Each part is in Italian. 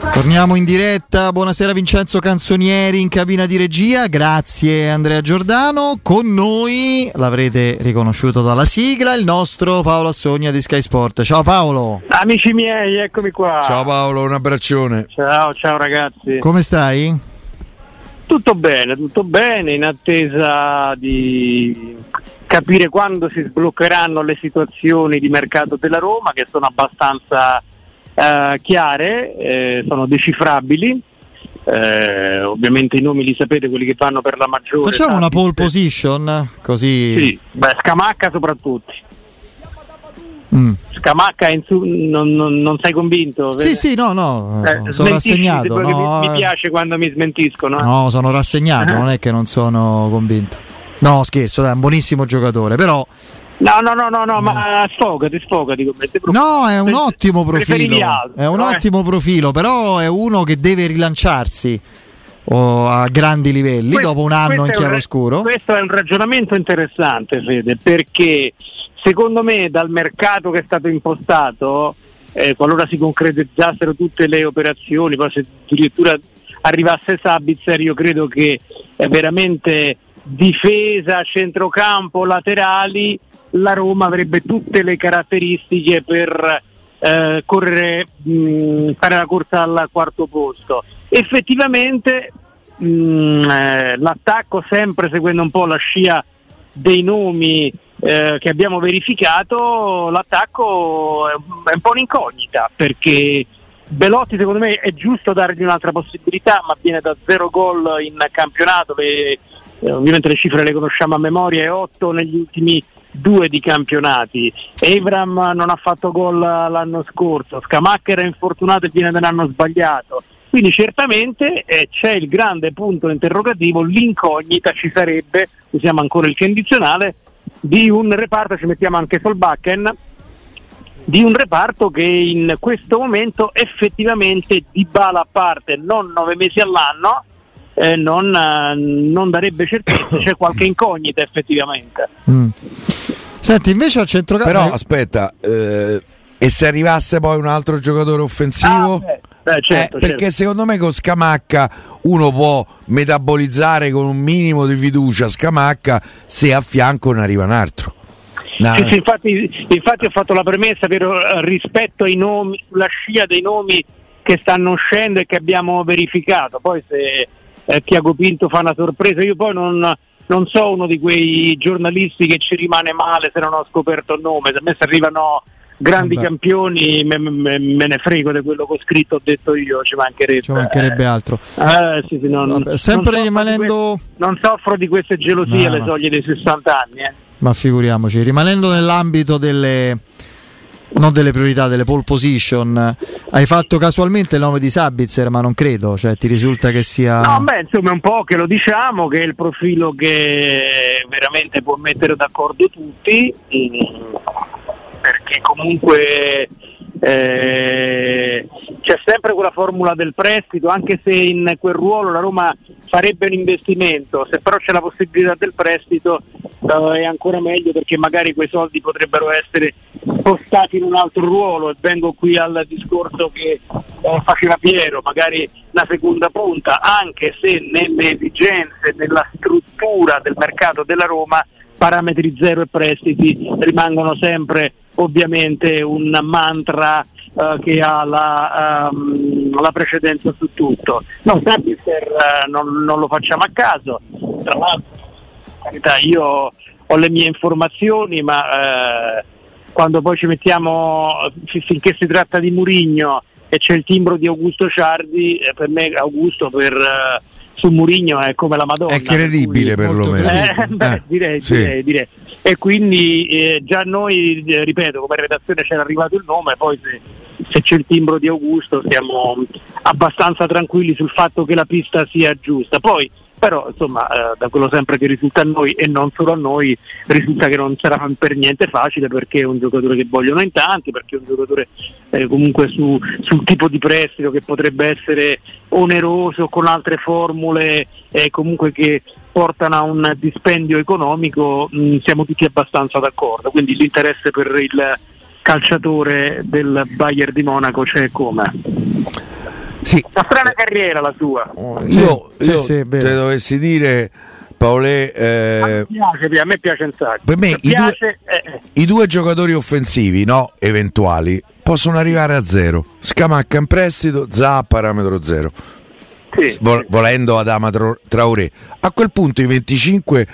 Torniamo in diretta, buonasera Vincenzo Canzonieri in cabina di regia, grazie Andrea Giordano, con noi l'avrete riconosciuto dalla sigla, il nostro Paolo Assogna di Sky Sport. Ciao Paolo! Amici miei, eccomi qua. Ciao Paolo, un abbraccione. Ciao, ciao ragazzi. Come stai? Tutto bene, tutto bene, in attesa di capire quando si sbloccheranno le situazioni di mercato della Roma che sono abbastanza eh, chiare, eh, sono decifrabili. Eh, ovviamente i nomi li sapete, quelli che vanno per la maggiore. Facciamo una pole position così. Sì, beh, Scamacca soprattutto. Mm. Scamacca su, non, non, non, sei convinto? Sì, sì, no, no, eh, sono rassegnato. No, mi, mi, piace quando mi smentiscono. Eh. No, sono rassegnato, non è che non sono convinto. No, scherzo, è un buonissimo giocatore, però No, no, no, no, no, ma sfogati, sfogati con. No, è un ottimo profilo. Altro, è un eh? ottimo profilo, però è uno che deve rilanciarsi oh, a grandi livelli questo, dopo un anno in chiaroscuro. Ra- questo è un ragionamento interessante, Fede, perché secondo me dal mercato che è stato impostato, eh, qualora si concretizzassero tutte le operazioni, poi se addirittura arrivasse Sabitzer, io credo che è veramente difesa, centrocampo, laterali la Roma avrebbe tutte le caratteristiche per eh, correre, mh, fare la corsa al quarto posto. Effettivamente mh, eh, l'attacco, sempre seguendo un po' la scia dei nomi eh, che abbiamo verificato, l'attacco è un po' un'incognita perché Belotti secondo me è giusto dargli un'altra possibilità, ma viene da zero gol in campionato, le, eh, ovviamente le cifre le conosciamo a memoria, e 8 negli ultimi due di campionati. Evram non ha fatto gol l'anno scorso, Scamacca era infortunato e viene da un anno sbagliato. Quindi certamente eh, c'è il grande punto interrogativo, l'incognita ci sarebbe, usiamo ancora il condizionale, di un reparto, ci mettiamo anche Solbakken, di un reparto che in questo momento effettivamente di bala a parte, non nove mesi all'anno, eh, non, eh, non, darebbe certezza, c'è qualche incognita effettivamente. Mm. Senti, invece al centrocampo... Però aspetta, eh, e se arrivasse poi un altro giocatore offensivo? Ah, beh. Beh, certo, eh, perché certo. secondo me con Scamacca uno può metabolizzare con un minimo di fiducia Scamacca se a fianco ne arriva un altro. No. Sì, sì, infatti, infatti, ho fatto la premessa per, rispetto ai nomi, sulla scia dei nomi che stanno uscendo e che abbiamo verificato. Poi se eh, Tiago Pinto fa una sorpresa. Io poi non, non so uno di quei giornalisti che ci rimane male se non ho scoperto il nome. Se a me se arrivano grandi Vabbè. campioni me, me, me, ne frego di quello che ho scritto ho detto io ci mancherebbe, ci mancherebbe altro eh, sì, sì, non, Vabbè, sempre non rimanendo que- non soffro di queste gelosie no, alle soglie dei 60 anni eh. ma figuriamoci rimanendo nell'ambito delle non delle priorità, delle pole position. Hai fatto casualmente il nome di Sabitzer, ma non credo, cioè ti risulta che sia. No, beh, insomma, un po' che lo diciamo, che è il profilo che veramente può mettere d'accordo tutti, perché comunque eh, c'è sempre quella formula del prestito, anche se in quel ruolo la Roma farebbe un investimento, se però c'è la possibilità del prestito eh, è ancora meglio perché magari quei soldi potrebbero essere spostati in un altro ruolo. E vengo qui al discorso che eh, faceva Piero, magari la seconda punta, anche se nelle esigenze, nella struttura del mercato della Roma parametri zero e prestiti rimangono sempre ovviamente un mantra uh, che ha la, um, la, precedenza su tutto. No, Sabitzer uh, non, non, lo facciamo a caso, tra l'altro io ho le mie informazioni, ma uh, quando poi ci mettiamo finché si tratta di Murigno e c'è il timbro di Augusto Ciardi, eh, per me Augusto per su Murigno è come la Madonna. È credibile per perlomeno. Eh, beh, eh, direi, sì. direi, direi. e quindi eh, già noi, eh, ripeto, come redazione c'era arrivato il nome, poi se, se, c'è il timbro di Augusto siamo abbastanza tranquilli sul fatto che la pista sia giusta. Poi però insomma eh, da quello sempre che risulta a noi e non solo a noi risulta che non sarà per niente facile perché è un giocatore che vogliono in tanti perché è un giocatore eh, comunque su, sul tipo di prestito che potrebbe essere oneroso con altre formule eh, comunque che portano a un dispendio economico mh, siamo tutti abbastanza d'accordo. Quindi l'interesse per il calciatore del Bayern di Monaco c'è come sì. Una strana carriera la sua. Io, Sì, io sì, te dovessi dire, Paolè, eh, piace, a me piace un sacco. per me Mi i due, piace, eh, i due giocatori offensivi, no, eventuali, possono arrivare a zero. Scamacca in prestito, Za parametro zero. sì. Vol- volendo Adama Traoré. A quel punto i 25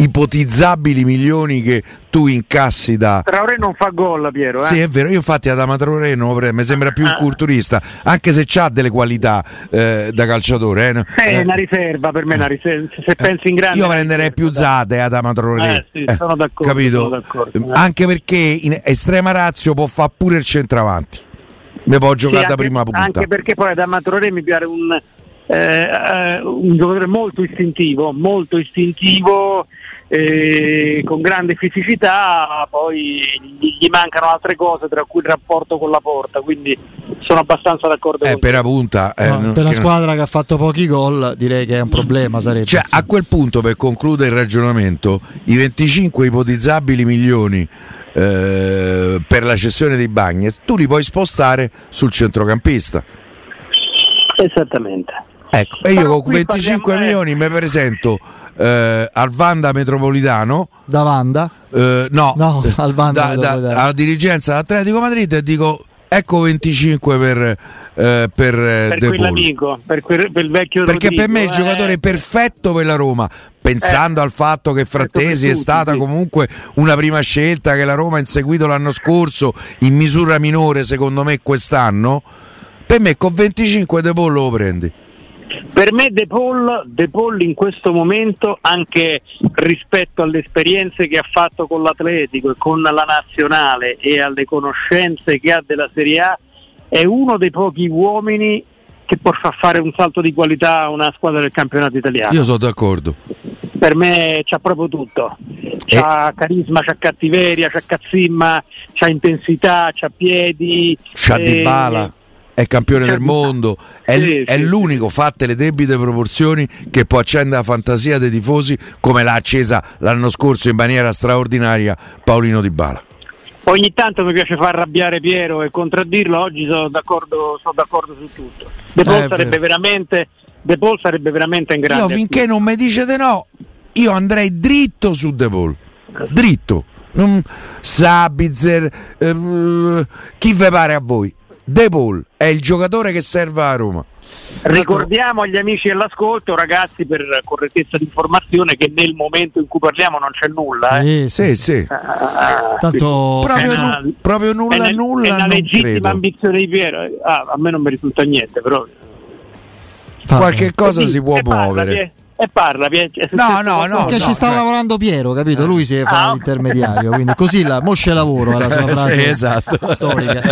ipotizzabili milioni che tu incassi da Traoré non fa gol, Piero. Eh? Sì, è vero, io infatti Adama Traoré mi sembra più un Ah. culturista, anche se ha delle qualità eh, da calciatore. eh? È Eh, una riserva per me, una riserva. se pensi in grande. io prenderei più. Zate Adama Traoré. Eh, sì, sono d'accordo, Capito? sono d'accordo, eh. Anche perché in estrema razio può fare pure il centravanti. Ne può Sì, giocare da anche- prima punta. Anche perché poi da Matorore mi piace un, eh, eh, un giocatore molto istintivo, molto istintivo, eh, con grande fisicità, poi gli, gli mancano altre cose, tra cui il rapporto con la porta, quindi sono abbastanza d'accordo Eh, con per punta. eh, No, per la squadra che ha fatto pochi gol direi che è un problema sarebbe Cioè, a quel punto, per concludere il ragionamento, i 25 ipotizzabili milioni eh, per la cessione dei Bagnets, tu li puoi spostare sul centrocampista. Esattamente. Ecco, e io Però con qui 25 parliamo, eh. milioni mi presento eh, al Vanda Metropolitano, da Vanda eh, no, No, al Vanda da- da- alla dirigenza dell'Atletico Madrid e dico ecco 25 per, eh, per, eh, Per De Paul. quell'amico, per, quel, per il vecchio Perché per me è il Rodrigo, giocatore eh. perfetto per la Roma, pensando Eh, al fatto che Frattesi è stata sì. comunque una prima scelta che la Roma ha inseguito l'anno scorso in misura minore secondo me quest'anno, per me con 25 De Paul lo prendi. Per me De Paul, De Paul in questo momento, anche rispetto alle esperienze che ha fatto con l'Atletico e con la nazionale e alle conoscenze che ha della Serie A, è uno dei pochi uomini che può far fare un salto di qualità a una squadra del campionato italiano. Io sono d'accordo. Per me c'ha proprio tutto. C'ha carisma, c'ha cattiveria, c'ha cazzimma, c'ha intensità, c'ha piedi. C'ha eh, Dybala, è campione del Dybala. mondo, è, Sì, è sì, l'unico, fatte le debite proporzioni, che può accendere la fantasia dei tifosi come l'ha accesa l'anno scorso in maniera straordinaria Paolino Dybala. Ogni tanto mi piace far arrabbiare Piero e contraddirlo, oggi sono d'accordo, sono d'accordo su tutto. De Paul, Eh, sarebbe, veramente, De Paul sarebbe veramente in grande. Io finché non mi dicete no, io andrei dritto su De Paul. Dritto. Sabitzer, ehm, chi ve pare a voi? De Paul è il giocatore che serve a Roma. Ricordiamo agli amici all'ascolto, ragazzi, per correttezza di informazione, che nel momento in cui parliamo non c'è nulla. Eh. Sì, sì. Sì, sì. Ah, Tanto Proprio, una- nu- proprio nulla, è una, nulla. è una legittima credo. ambizione di Piero. Ah, a me non mi risulta niente, però. parla. Qualche cosa Sì, si può parla, muovere. Pie- E parla, se No, no, no, Perché ci sta cioè- lavorando Piero, capito? Lui si fa Ah, l'intermediario, quindi così la mosce lavoro è la sua frase Sì, esatto. storica.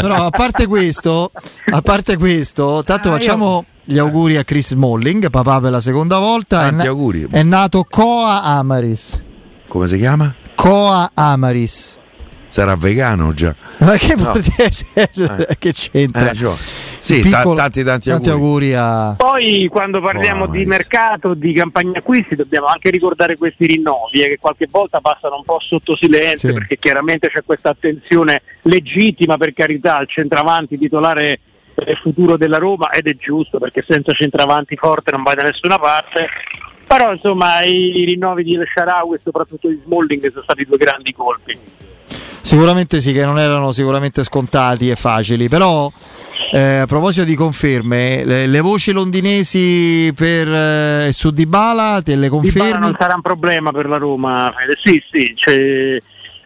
Però a parte questo, a parte questo, tanto Ah, io- facciamo gli auguri a Chris Smalling, papà per la seconda volta. È, Tanti na- auguri. è nato Coa Amaris. Come si chiama? Coa Amaris. Sarà vegano già. Ma che vuol dire? Che c'entra? Eh, cioè, sì, piccolo- tanti, tanti, tanti auguri. auguri a Poi quando parliamo Oh, di Maris. mercato, di campagna acquisti, dobbiamo anche ricordare questi rinnovi eh, che qualche volta passano un po' sotto silenzio Sì. perché chiaramente c'è questa attenzione legittima per carità al centravanti titolare eh, futuro della Roma ed è giusto perché senza centravanti forte non vai da nessuna parte. Però insomma i rinnovi di El Sharawi e soprattutto di Smalling sono stati due grandi colpi. Sicuramente sì, che non erano sicuramente scontati e facili, però eh, a proposito di conferme, le, le voci londinesi per eh, su Dybala te le Dybala confermi? non sarà un problema per la Roma, sì, sì, c'è,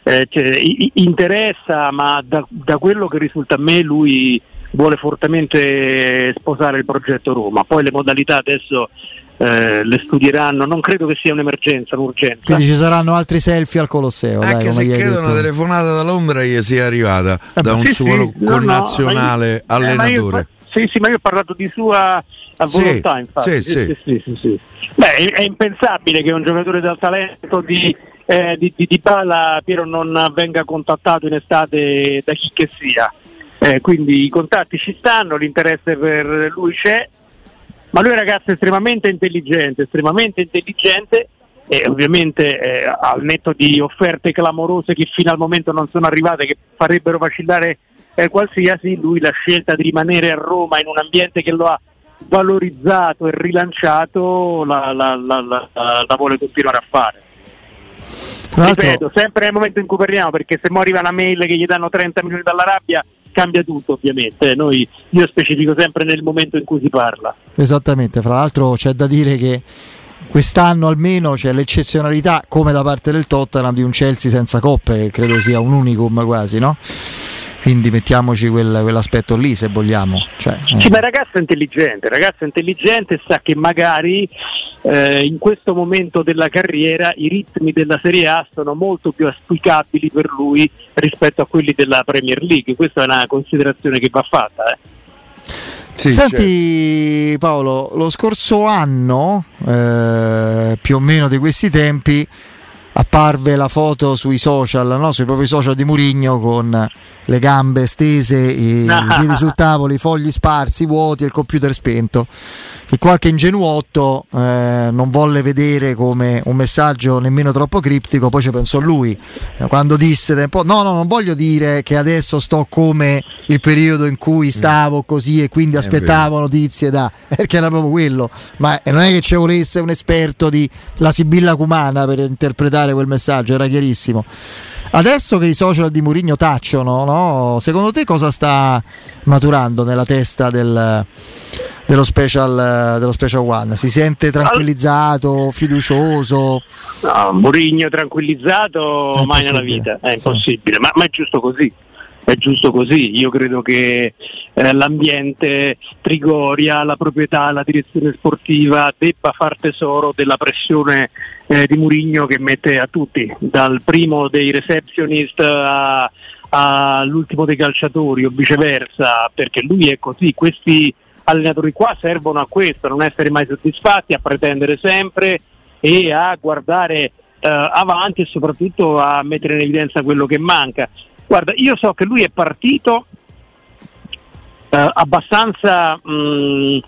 eh, i- interessa, ma da, da quello che risulta a me lui vuole fortemente sposare il progetto Roma. Poi le modalità adesso eh, le studieranno, non credo che sia un'emergenza, un'urgenza. Quindi ci saranno altri selfie al Colosseo. Anche dai, se credo una telefonata da Londra gli sia arrivata eh, da un sì, suo sì, connazionale no, no, allenatore. Eh, sì, sì, ma io ho parlato di sua volontà, sì, infatti. Sì, sì. sì, Beh, è, è, impensabile che un giocatore dal talento di, eh, di, di, di Bala Piero non venga contattato in estate da chi che sia. Eh, quindi i contatti ci stanno, l'interesse per lui c'è, ma lui è un ragazzo estremamente intelligente, estremamente intelligente e ovviamente eh, al netto di offerte clamorose che fino al momento non sono arrivate, che farebbero vacillare eh, qualsiasi, lui la scelta di rimanere a Roma in un ambiente che lo ha valorizzato e rilanciato la, la, la, la vuole continuare a fare. Ripeto, sempre nel momento in cui parliamo, perché se mo arriva una mail che gli danno 30 milioni dall'Arabia, cambia tutto ovviamente. Noi, io specifico sempre nel momento in cui si parla. Esattamente, fra l'altro c'è da dire che quest'anno almeno c'è l'eccezionalità, come da parte del Tottenham, di un Chelsea senza coppe, che credo sia un unicum quasi, no? Quindi mettiamoci quel, quell'aspetto lì se vogliamo. Cioè, eh. Sì, ma ragazzo è intelligente, ragazzo è intelligente sa che magari eh, in questo momento della carriera i ritmi della Serie A sono molto più auspicabili per lui rispetto a quelli della Premier League, questa è una considerazione che va fatta. Eh. Sì, Senti certo. Paolo, lo scorso anno, eh, più o meno di questi tempi, apparve la foto sui social, no? sui propri social di Murigno con le gambe stese, i, i piedi sul tavolo, i fogli sparsi, vuoti e il computer spento. Che qualche ingenuotto eh, non volle vedere come un messaggio nemmeno troppo criptico, poi ci pensò lui quando disse: No, no, non voglio dire che adesso sto come il periodo in cui stavo così e quindi aspettavo notizie da perché era proprio quello. Ma non è che ci volesse un esperto di la Sibilla Cumana per interpretare quel messaggio, era chiarissimo. Adesso che i social di Murigno tacciono, no? secondo te cosa sta maturando nella testa del, dello, special, dello special One? Si sente tranquillizzato, fiducioso? No, Murigno tranquillizzato mai nella vita, è impossibile, sì. ma, ma è giusto così è giusto così. Io credo che eh, l'ambiente, Trigoria, la proprietà, la direzione sportiva debba far tesoro della pressione eh, di Murigno che mette a tutti, dal primo dei receptionist a, all'ultimo dei calciatori o viceversa, perché lui è così. Questi allenatori qua servono a questo, a non essere mai soddisfatti, a pretendere sempre e a guardare Uh, avanti e soprattutto a mettere in evidenza quello che manca. Guarda, io so che lui è partito eh, abbastanza mh,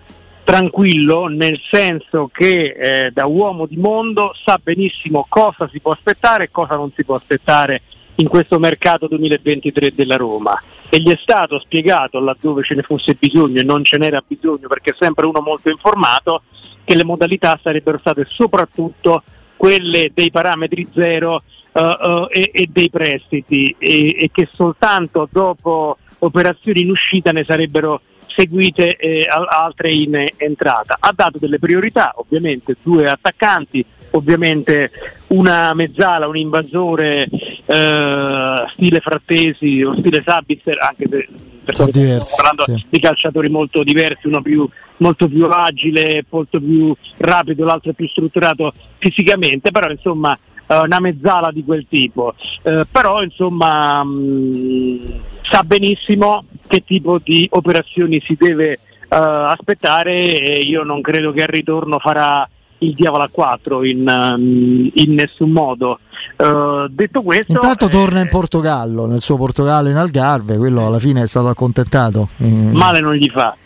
tranquillo, nel senso che eh, da uomo di mondo sa benissimo cosa si può aspettare e cosa non si può aspettare in questo mercato 2023 della Roma. E gli è stato spiegato laddove ce ne fosse bisogno e non ce n'era bisogno perché è sempre uno molto informato che le modalità sarebbero state soprattutto quelle dei parametri zero uh, uh, e, e, dei prestiti e, e, che soltanto dopo operazioni in uscita ne sarebbero seguite eh, altre in entrata. Ha dato delle priorità, ovviamente due attaccanti, ovviamente una mezzala, un invasore eh, stile Frattesi o stile Sabitzer, anche se diversi, parlando sì. di calciatori molto diversi, uno più, molto più agile, molto più rapido, l'altro più strutturato fisicamente, però insomma una mezzala di quel tipo. Eh, però insomma mh, mm, sa benissimo che tipo di operazioni si deve uh, aspettare e io non credo che al ritorno farà il diavolo a 4 in, um, in nessun modo. Uh, detto questo, intanto eh, torna in Portogallo, nel suo Portogallo in Algarve, quello alla fine è stato accontentato. Mm. Male non gli fa.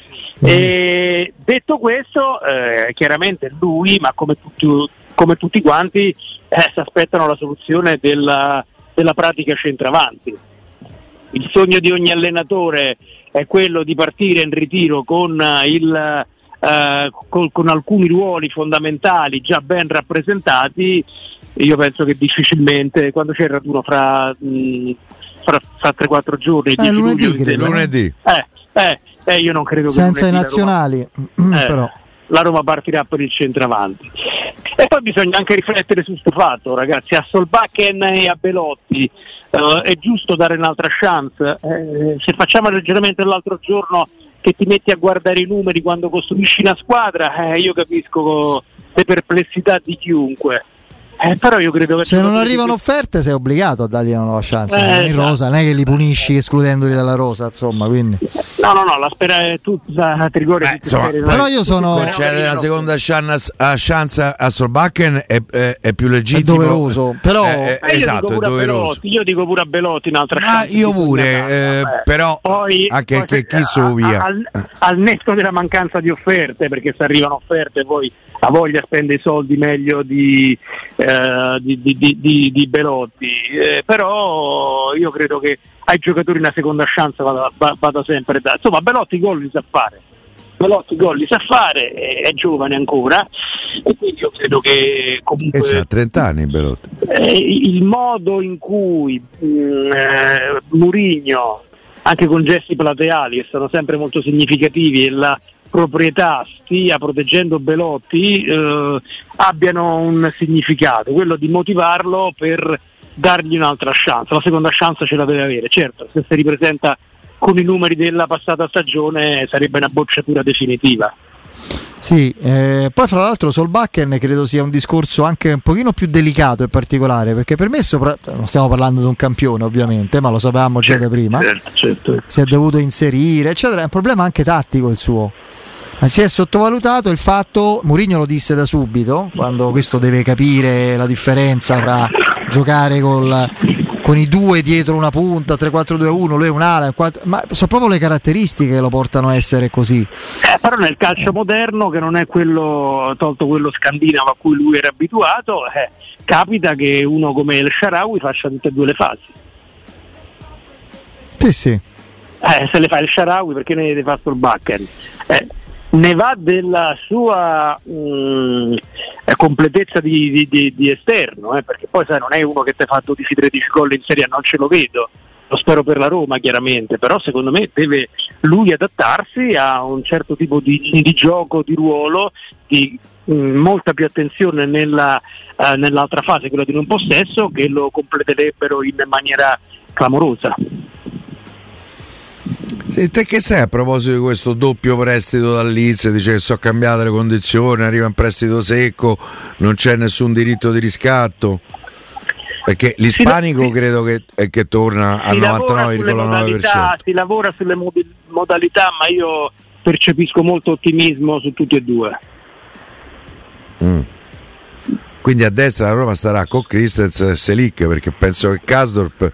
Mm. E, detto questo, eh, chiaramente lui, ma come tutti, come tutti quanti, eh, si aspettano la soluzione della, della pratica centravanti. Il sogno di ogni allenatore è quello di partire in ritiro con il eh, con, con, alcuni ruoli fondamentali già ben rappresentati, io penso che difficilmente quando c'è il raduno fra, mh, fra, fra 3-4 giorni, eh, lunedì, luglio, lunedì. Eh, eh, eh, io non credo senza i nazionali, Roma, eh, però. La Roma partirà per il centravanti. E poi bisogna anche riflettere su questo fatto, ragazzi, a Solbakken e a Belotti uh, è giusto dare un'altra chance. Eh, se facciamo il ragionamento dell'altro giorno che ti metti a guardare i numeri quando costruisci una squadra, eh, io capisco le perplessità di chiunque. Eh, però io credo che se non arrivano offerte sei obbligato a dargli una nuova chance Eh, in rosa, non è che li punisci escludendoli dalla rosa insomma quindi No, no, no, la spera è tutta Trigore. Beh, insomma, però io sono- concedere la seconda chance a, chance a Solbakken è, è- è più è legittimo. doveroso però Eh, eh, Eh, io esatto, è a doveroso. Belotti, io dico pure a Belotti un'altra Ah, chance io pure, eh, però poi, anche poi che chi so via. Al, al netto della mancanza di offerte, perché se arrivano offerte poi la voglia spende i soldi meglio di, eh, di, di- di- di- Belotti, Eh, però io credo che ai giocatori una seconda chance vada, va- vada sempre data. Insomma, Belotti gol li sa fare. Belotti gol li sa fare, è, è giovane ancora e quindi io credo che E comunque c'ha 30 anni Belotti. eh, il modo in cui mh, eh, Murigno, anche con gesti plateali che sono sempre molto significativi, e la proprietà stia proteggendo Belotti eh, abbiano un significato, quello di motivarlo per dargli un'altra chance. La seconda chance ce la deve avere, certo, se si ripresenta con i numeri della passata stagione sarebbe una bocciatura definitiva. Sì, eh, poi fra l'altro Solbakken credo sia un discorso anche un pochino più delicato e particolare, perché per me sopra- non stiamo parlando di un campione ovviamente, ma lo sapevamo già da prima, Certo, certo. si è dovuto inserire, eccetera, è un problema anche tattico il suo. Eh, Si è sottovalutato il fatto, Mourinho lo disse da subito, quando questo deve capire la differenza tra giocare col- con i due dietro una punta, 3-4-2-1, lui è un'ala, ma sono proprio le caratteristiche che lo portano a essere così. Eh, però nel calcio moderno, che non è quello tolto quello scandinavo a cui lui era abituato, eh, capita che uno come il Sharawi faccia tutte e due le fasi. Sì, sì. Eh, se le fa il Sharawi perché ne deve fare Solbakken? Eh, ne va della sua eh, completezza di, di- di- di esterno, eh, perché poi sai, non è uno che ti fatto 12-13 gol in Serie A, non ce lo vedo. Lo spero per la Roma chiaramente, però secondo me deve lui adattarsi a un certo tipo di, di gioco, di ruolo, di mh, molta più attenzione nella, eh, nell'altra fase, quella di non possesso, che lo completerebbero in maniera clamorosa. Sì, te che sai a proposito di questo doppio prestito dal Leeds? Dice che sono cambiate le condizioni, arriva in prestito secco, non c'è nessun diritto di riscatto. Perché l'ispanico sì. credo che, eh, che torna al si lavora sulle 99,9%. modalità, si lavora sulle modalità, ma io percepisco molto ottimismo su tutti e due. Mm. Quindi a destra la Roma starà con Christens e Selic perché penso che Kasdorp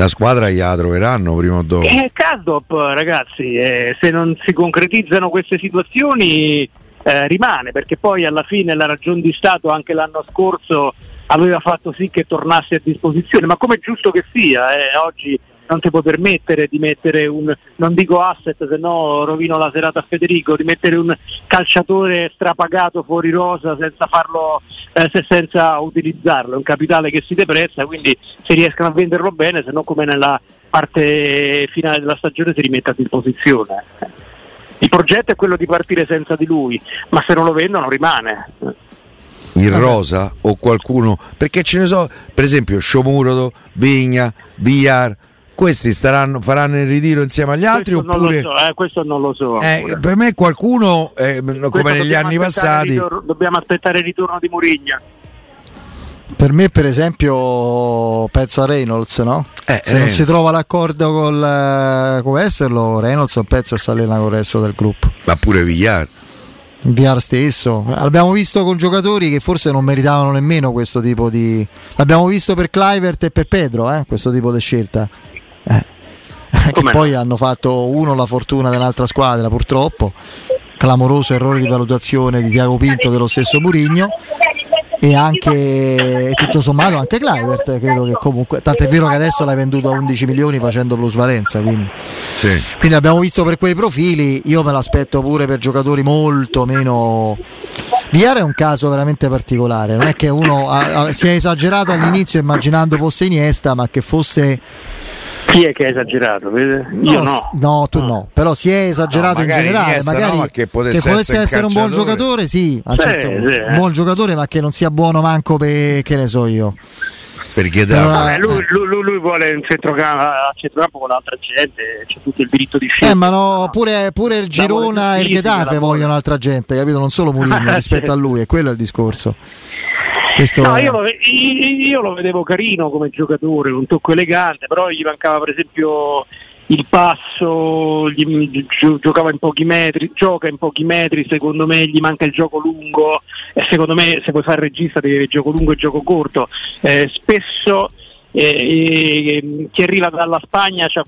la squadra gliela troveranno prima o dopo. E Kasdop, ragazzi, eh, se non si concretizzano queste situazioni eh, rimane, perché poi alla fine la ragione di Stato anche l'anno scorso aveva fatto sì che tornasse a disposizione, ma come è giusto che sia, eh, oggi non ti puoi permettere di mettere un, non dico asset se no rovino la serata a Federico, di mettere un calciatore strapagato fuori rosa senza farlo, eh, se- senza utilizzarlo, è un capitale che si depressa, quindi se riescono a venderlo bene, se no come nella parte finale della stagione si rimette a disposizione. Il progetto è quello di partire senza di lui, ma se non lo vendono rimane. in rosa o qualcuno perché ce ne so per esempio Sciomuro, Vigna, Villar questi staranno, faranno il ritiro insieme agli altri questo, oppure non lo so, eh, questo non lo so. eh, per me qualcuno eh, come negli anni passati ritorno- dobbiamo aspettare il ritorno di Murigna. Per me, per esempio, penso a Reynolds, no? Eh, Se non Reynolds. si trova l'accordo col, eh, con esserlo, Reynolds è un pezzo che si allena con il resto del gruppo. ma pure Villar VR stesso. L'abbiamo visto con giocatori che forse non meritavano nemmeno questo tipo di. L'abbiamo visto per Clivert e per Pedro, eh, questo tipo di scelta. Eh. Che Come poi hanno fatto uno la fortuna dell'altra squadra, purtroppo. Clamoroso errore di valutazione di Tiago Pinto dello stesso Murigno. E anche tutto sommato anche Clivert credo che comunque tanto è vero che adesso l'hai venduto a 11 milioni facendo plusvalenza quindi sì. quindi abbiamo visto per quei profili, io me l'aspetto pure per giocatori molto meno... Viera è un caso veramente particolare, non è che uno ha- ha- si è esagerato all'inizio immaginando fosse Iniesta, ma che fosse... Chi è che ha esagerato? vede? Io no, no. no, tu no, però si è esagerato No, in generale, magari no, ma che potesse essere essere, un buon giocatore, sì, Sì, certo sì, eh. un buon giocatore, ma che non sia buono manco per, che ne so io. Perché da, Vabbè, lui, lui- lui vuole un centrocampo, a centrocampo con l'altra gente, c'è tutto il diritto di scelta. Eh, ma no, pure, pure il Girona e il Getafe vogliono altra gente, capito? Non solo Mourinho rispetto a lui, è quello il discorso. Questo No, è- io lo, io- io lo vedevo carino come giocatore, un tocco elegante, però gli mancava per esempio il passo, gli- gio- giocava in pochi metri, gioca in pochi metri, secondo me gli manca il gioco lungo e secondo me se vuoi fare regista devi avere gioco lungo e gioco corto. Eh, spesso eh, eh, chi arriva dalla Spagna c'ha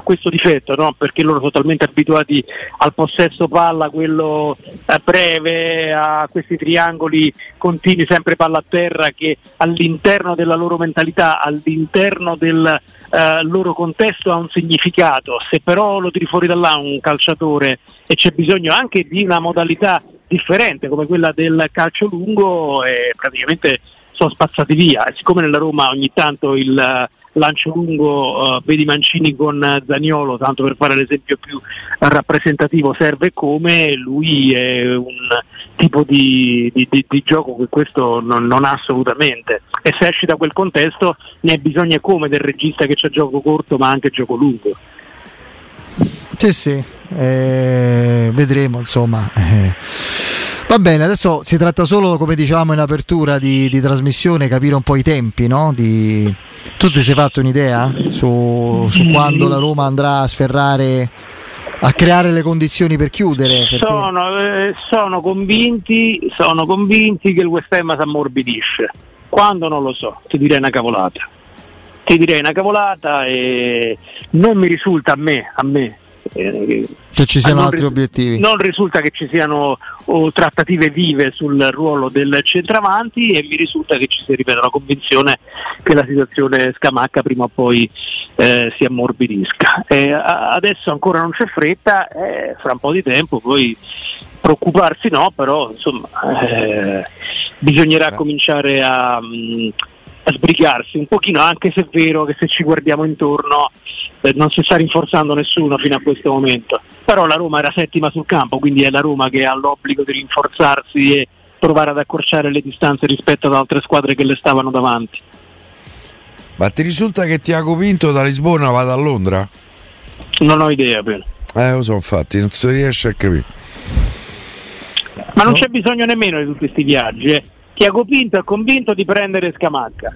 ha questo difetto, no? perché loro sono talmente abituati al possesso palla, quello eh, breve, a questi triangoli continui, sempre palla a terra, che all'interno della loro mentalità, all'interno del eh, loro contesto ha un significato. Se però lo tiri fuori da là un calciatore e c'è bisogno anche di una modalità differente come quella del calcio lungo, eh, praticamente sono spazzati via. E siccome nella Roma ogni tanto il lancio lungo, eh, vedi Mancini con eh, Zaniolo, tanto per fare l'esempio più rappresentativo, serve come lui è un tipo di, di- di- di gioco che questo non, non ha assolutamente. E se esci da quel contesto ne hai bisogno come del regista che c'ha gioco corto ma anche gioco lungo. Sì, sì, eh, vedremo insomma. eh. Va bene, adesso si tratta solo, come dicevamo in apertura di, di trasmissione, capire un po' i tempi, no? Di... Tu ti sei fatto un'idea su, su quando la Roma andrà a sferrare, a creare le condizioni per chiudere? Perché- Sono, eh, sono convinti, sono convinti che il West Ham si ammorbidisce. Quando non lo so, ti direi una cavolata. Ti direi una cavolata e non mi risulta a me, a me. eh, Che ci siano non altri ri- obiettivi. Non risulta che ci siano oh, trattative vive sul ruolo del centravanti e mi risulta che ci sia, ripeto, la convinzione che la situazione scamacca prima o poi eh, si ammorbidisca. Eh, adesso ancora non c'è fretta, eh, fra un po' di tempo poi preoccuparsi no, però insomma eh, bisognerà cominciare a, mm, a sbrigarsi un pochino, anche se è vero che se ci guardiamo intorno eh, non si sta rinforzando nessuno fino a questo momento. Però la Roma era settima sul campo, quindi è la Roma che ha l'obbligo di rinforzarsi e provare ad accorciare le distanze rispetto ad altre squadre che le stavano davanti. ma ti risulta che Tiago Pinto da Lisbona vada a Londra? Non ho idea però. Eh, lo so, infatti, non si riesce a capire. Ma non c'è bisogno nemmeno di tutti questi viaggi. Eh. Tiago Pinto è convinto di prendere Scamacca.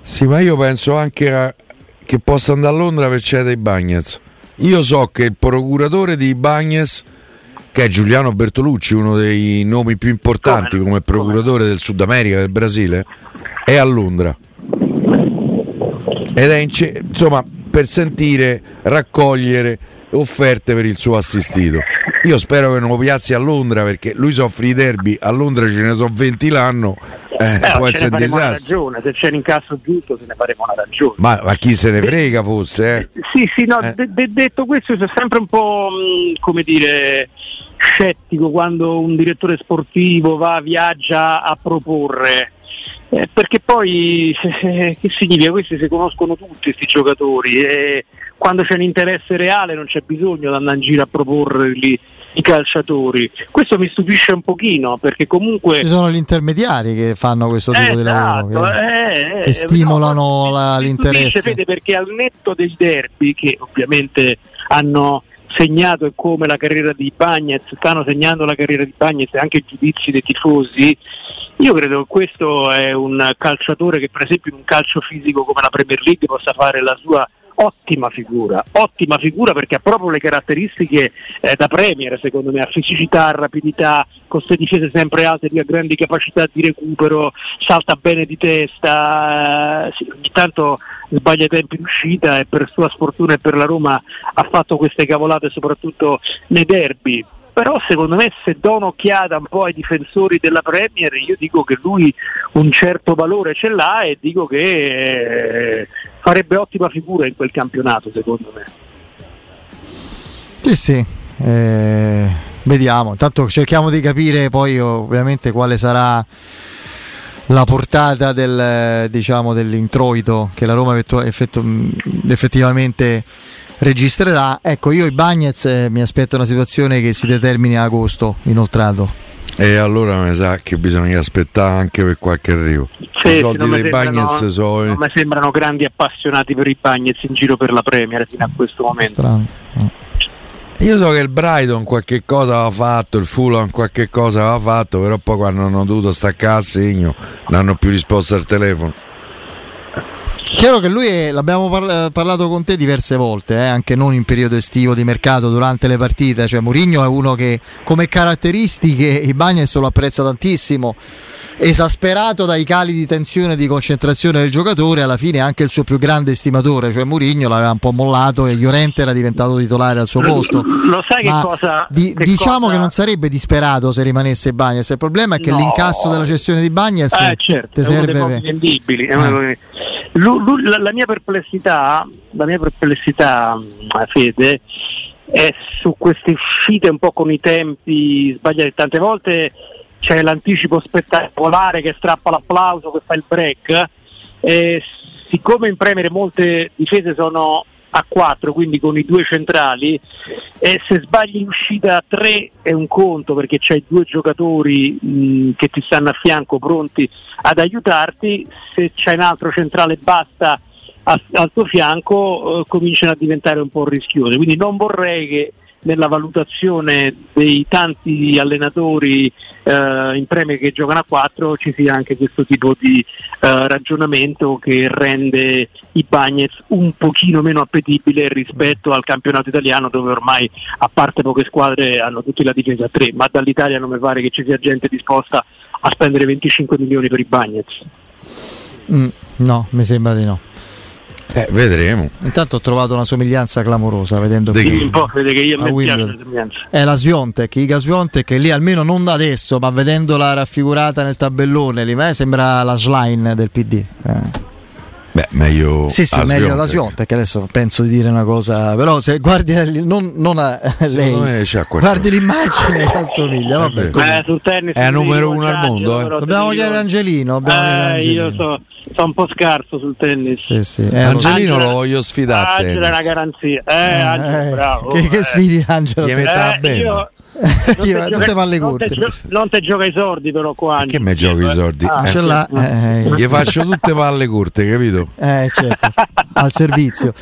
Sì, ma io penso anche a- che possa andare a Londra per cedere i Bagnets. Io so che il procuratore di Bagnets, che è Giuliano Bertolucci, uno dei nomi più importanti Come come procuratore del Sud America, del Brasile, è a Londra. Ed è in ce- insomma per sentire, raccogliere offerte per il suo assistito. Io spero che non lo piazzi a Londra perché lui soffre i derby, a Londra ce ne sono 20 l'anno, eh, Eh, può essere un disastro. ragione, se c'è l'incasso giusto se ne faremo una ragione. Ma, ma chi se ne frega fosse, eh? Sì, sì, no, Eh. de- de- detto questo, sono sempre un po' mh, come dire scettico quando un direttore sportivo va, viaggia a proporre. Eh, perché poi eh, che significa? Questi si conoscono tutti questi giocatori e quando c'è un interesse reale non c'è bisogno di andare in giro a proporli i calciatori. Questo mi stupisce un pochino perché comunque Ci sono gli intermediari che fanno questo tipo di lavoro. Esatto, che- eh, che eh, stimolano no, la- mi l'interesse. stupisce, Vede, perché al netto dei derby che ovviamente hanno segnato e come la carriera di Bagnez, stanno segnando la carriera di Bagnez e anche i giudizi dei tifosi, io credo che questo è un calciatore che per esempio in un calcio fisico come la Premier League possa fare la sua ottima figura, ottima figura perché ha proprio le caratteristiche eh, da Premier secondo me, ha fisicità, rapidità, con queste difese sempre alte, di grandi capacità di recupero, salta bene di testa, eh, ogni tanto sbaglia i tempi di uscita e per sua sfortuna e per la Roma ha fatto queste cavolate soprattutto nei derby. Però secondo me se do un'occhiata un po' ai difensori della Premier io dico che lui un certo valore ce l'ha e dico che eh, farebbe ottima figura in quel campionato secondo me. Sì, sì. eh, vediamo. Intanto cerchiamo di capire poi ovviamente quale sarà la portata del, diciamo, dell'introito che la Roma effettivamente registrerà. Ecco, io i Bagnets eh, mi aspetto una situazione che si determini a agosto inoltrato. E allora mi sa che bisogna aspettare anche per qualche arrivo. Sì, I soldi dei sembrano- Bagnets so, eh. Non mi sembrano grandi appassionati per i Bagnets in giro per la Premier fino a questo momento. Strano. Io so che il Brighton qualche cosa aveva fatto, il Fulham qualche cosa aveva fatto, però poi quando hanno dovuto staccare a segno non hanno più risposto al telefono. Chiaro che lui è- l'abbiamo parla- parlato con te diverse volte, eh, anche non in periodo estivo di mercato, durante le partite. Cioè, Mourinho è uno che come caratteristiche i Bagnets lo apprezza tantissimo. Esasperato dai cali di tensione e di concentrazione del giocatore, alla fine anche il suo più grande estimatore, cioè Mourinho, l'aveva un po' mollato e Llorente era diventato titolare al suo posto. Lo sai che Ma cosa. di- che diciamo cosa- che non sarebbe disperato se rimanesse Bagnets. Il problema è che No. l'incasso della cessione di Bagnets Eh, certo, ti è uno dei serve. per- Eh. dei- la, la mia perplessità, la mia perplessità, mh, Fede, è su queste uscite un po' con i tempi sbagliati. Tante volte c'è l'anticipo spettacolare che strappa l'applauso, che fa il break. E siccome in Premier molte difese sono a 4, quindi con i due centrali, e se sbagli in uscita a 3 è un conto perché c'hai due giocatori mh, che ti stanno a fianco pronti ad aiutarti, se c'è un altro centrale basta al tuo fianco eh, cominciano a diventare un po' rischiose. Quindi non vorrei che nella valutazione dei tanti allenatori eh, in Premier che giocano a 4 ci sia anche questo tipo di eh, ragionamento che rende i Bagnets un pochino meno appetibile rispetto al campionato italiano dove ormai a parte poche squadre hanno tutti la difesa a 3 ma dall'Italia non mi pare che ci sia gente disposta a spendere 25 milioni per i Bagnets Mm, no, mi sembra di no. Eh, vedremo. Intanto ho trovato una somiglianza clamorosa vedendo qui chi? un po' vede che io a piace. È la Sviontek, Iga Sviontek che lì almeno non da adesso, ma vedendola raffigurata nel tabellone, lì, a sembra la slime del PD. Eh. Beh, meglio. Sì, sì, meglio la Sviontek. Sviontek, adesso penso di dire una cosa, però se guardi non, non a lei, guardi l'immagine e assomiglia. Vabbè. Eh, sul tennis È numero uno al mondo, eh. Dobbiamo chiedere a Angelino. Eh, io so, so un po' scarso sul tennis. Sì, sì. Eh, Angelino Angela- lo voglio sfidare. Angela è una tennis. garanzia. Eh, Angela, eh, bravo. che, che eh. sfidi metta Eh, bene. io- Io, non te tutte gioca- palle non te corte. Non te gioca i sordi però qua. Che Angelo. me giochi i sordi? Ah, Eh. Ce l'ha, eh, Gli faccio tutte palle corte, capito? eh, certo, al servizio.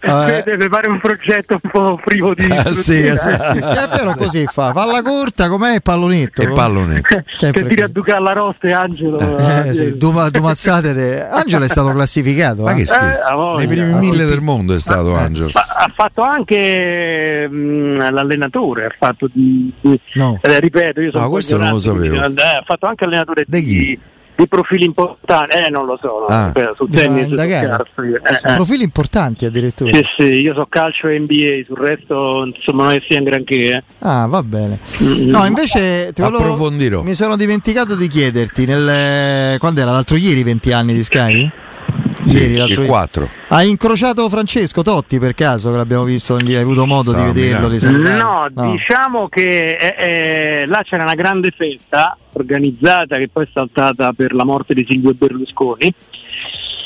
Eh. Deve fare un progetto un po' privo di Ah, sì, istruzione. Sì, sì, sì, è vero così fa. Palla corta com'è il pallonetto. E pallonetto. Sempre che tiri a. Duca alla roste Angelo. Eh, sì, due mazzate. de- Angelo è stato classificato. Ma eh. che a voglia. Nei primi mille del mondo è stato Eh. Angelo. Ha fatto anche mh, l'allenatore, ha fatto di, di- No. eh, ripeto, io sono No, questo non lo sapevo. eh, ha fatto anche allenatore Di chi? di, di profili importanti, eh non lo so, Ah. sul Bisogna tennis io, eh, eh. profili importanti addirittura. Sì, sì, io so calcio e NBA, sul resto insomma non è sia un granché. Eh. Ah, va bene. No, invece ti volevo- Approfondirò. mi sono dimenticato di chiederti nel quando era l'altro ieri 20 anni di Sky? Sì, Ieri, il ieri. 4. Hai incrociato Francesco Totti per caso che l'abbiamo visto lì, hai avuto modo Stavo di vederlo, salutare? No, diciamo che eh, eh, là c'era una grande festa organizzata che poi è saltata per la morte di Silvio Berlusconi.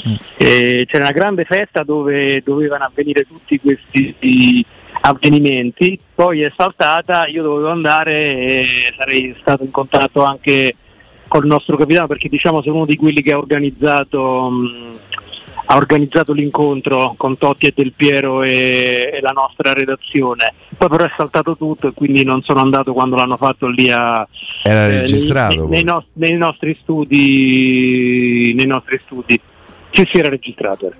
Mm. Eh, c'era una grande festa dove dovevano avvenire tutti questi avvenimenti, poi è saltata, io dovevo andare e sarei stato in contatto anche col nostro capitano perché diciamo sono uno di quelli che ha organizzato, mh, ha organizzato l'incontro con Totti e Del Piero e, e la nostra redazione. Poi però è saltato tutto e quindi non sono andato quando l'hanno fatto lì a, Era eh, registrato. nei, nei nos- nei nostri studi nei nostri studi ci si era registrato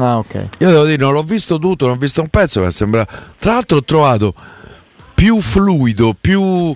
Ah, ok. Io devo dire, non l'ho visto tutto, non ho visto un pezzo, ma sembra. Tra l'altro ho trovato più fluido, più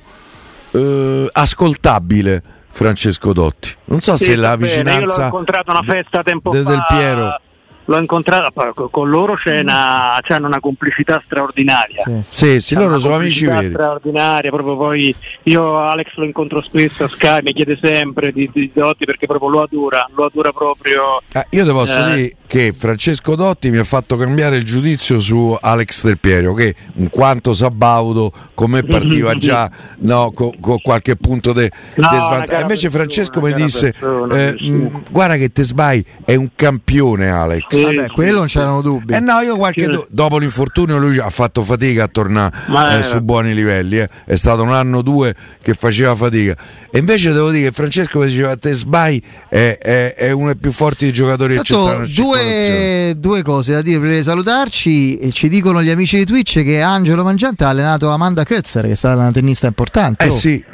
eh, ascoltabile Francesco Dotti. Non so Sì, se la bene, io l'ho vicinanza incontrato a una festa tempo de- fa del Piero. L'ho incontrato poi con- loro c'è una, c'hanno una complicità straordinaria Sì, sì. Sì, loro sono amici veri. straordinaria proprio poi io Alex lo incontro spesso a Sky mi chiede sempre di, di Dotti perché proprio lo adora lo adora proprio Ah, io ti posso Eh. dire che Francesco Dotti mi ha fatto cambiare il giudizio su Alex Del Piero, che in quanto sabaudo come partiva già no, con, con qualche punto di No, svantaggio. Invece persona, Francesco mi disse: persona, eh, mh, Guarda che te sbai, è un campione Alex. Sì, Vabbè, sì, quello non c'erano dubbi. Eh no, io qualche Sì. do- dopo l'infortunio lui ha fatto fatica a tornare eh, su buoni livelli. eh. È stato un anno o due che faceva fatica. E invece devo dire che Francesco mi diceva te sbai è, è- è uno dei più forti giocatori che Tanto, circolazione. due, due cose da dire prima di salutarci. E ci dicono gli amici di Twitch che Angelo Mangiante ha allenato Amanda Kötzer, che è stata una tennista importante. Eh Oh, sì.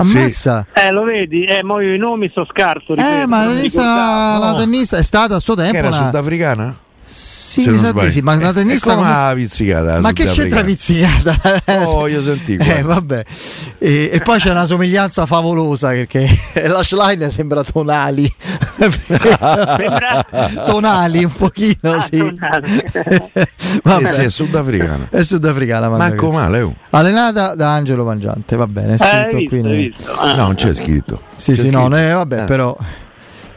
Ammazza. Eh, lo vedi? Eh, mo io i nomi sono scarso. Eh, ripeto, ma la tennista, la tennista è stata a suo Che tempo. era una- sudafricana? Sì, Se mi non sa di sì, ma una Eh, tennista. come la pizzicata? la Ma che c'entra pizzicata? Oh, io sentivo. Eh, vabbè. E, e poi c'è una somiglianza favolosa perché l'ashline sembra tonali. Sembra- tonali un pochino, Ah, sì. Vabbè. Sì, sì, è sudafricana. È sudafricana, Amanda Manco male, oh. Allenata da Angelo Mangiante, va bene, è Eh, scritto visto, qui. nel-. No, non c'è scritto. Sì, C'è sì, no, scritto. eh, vabbè, Eh. però,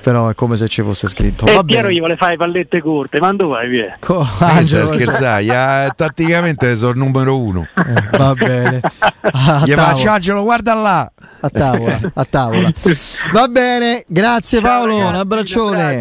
però è come se ci fosse scritto. E Va Piero gli vuole fare pallette corte, ma dove vai via? Co- Eh, stai Angelo, a scherzare, ya, tatticamente sono il numero uno. eh, va bene. A Gli faccio Angelo, guarda là. a tavola, a tavola. Va bene, grazie Ciao, Paolo, un ragazzi, abbraccione.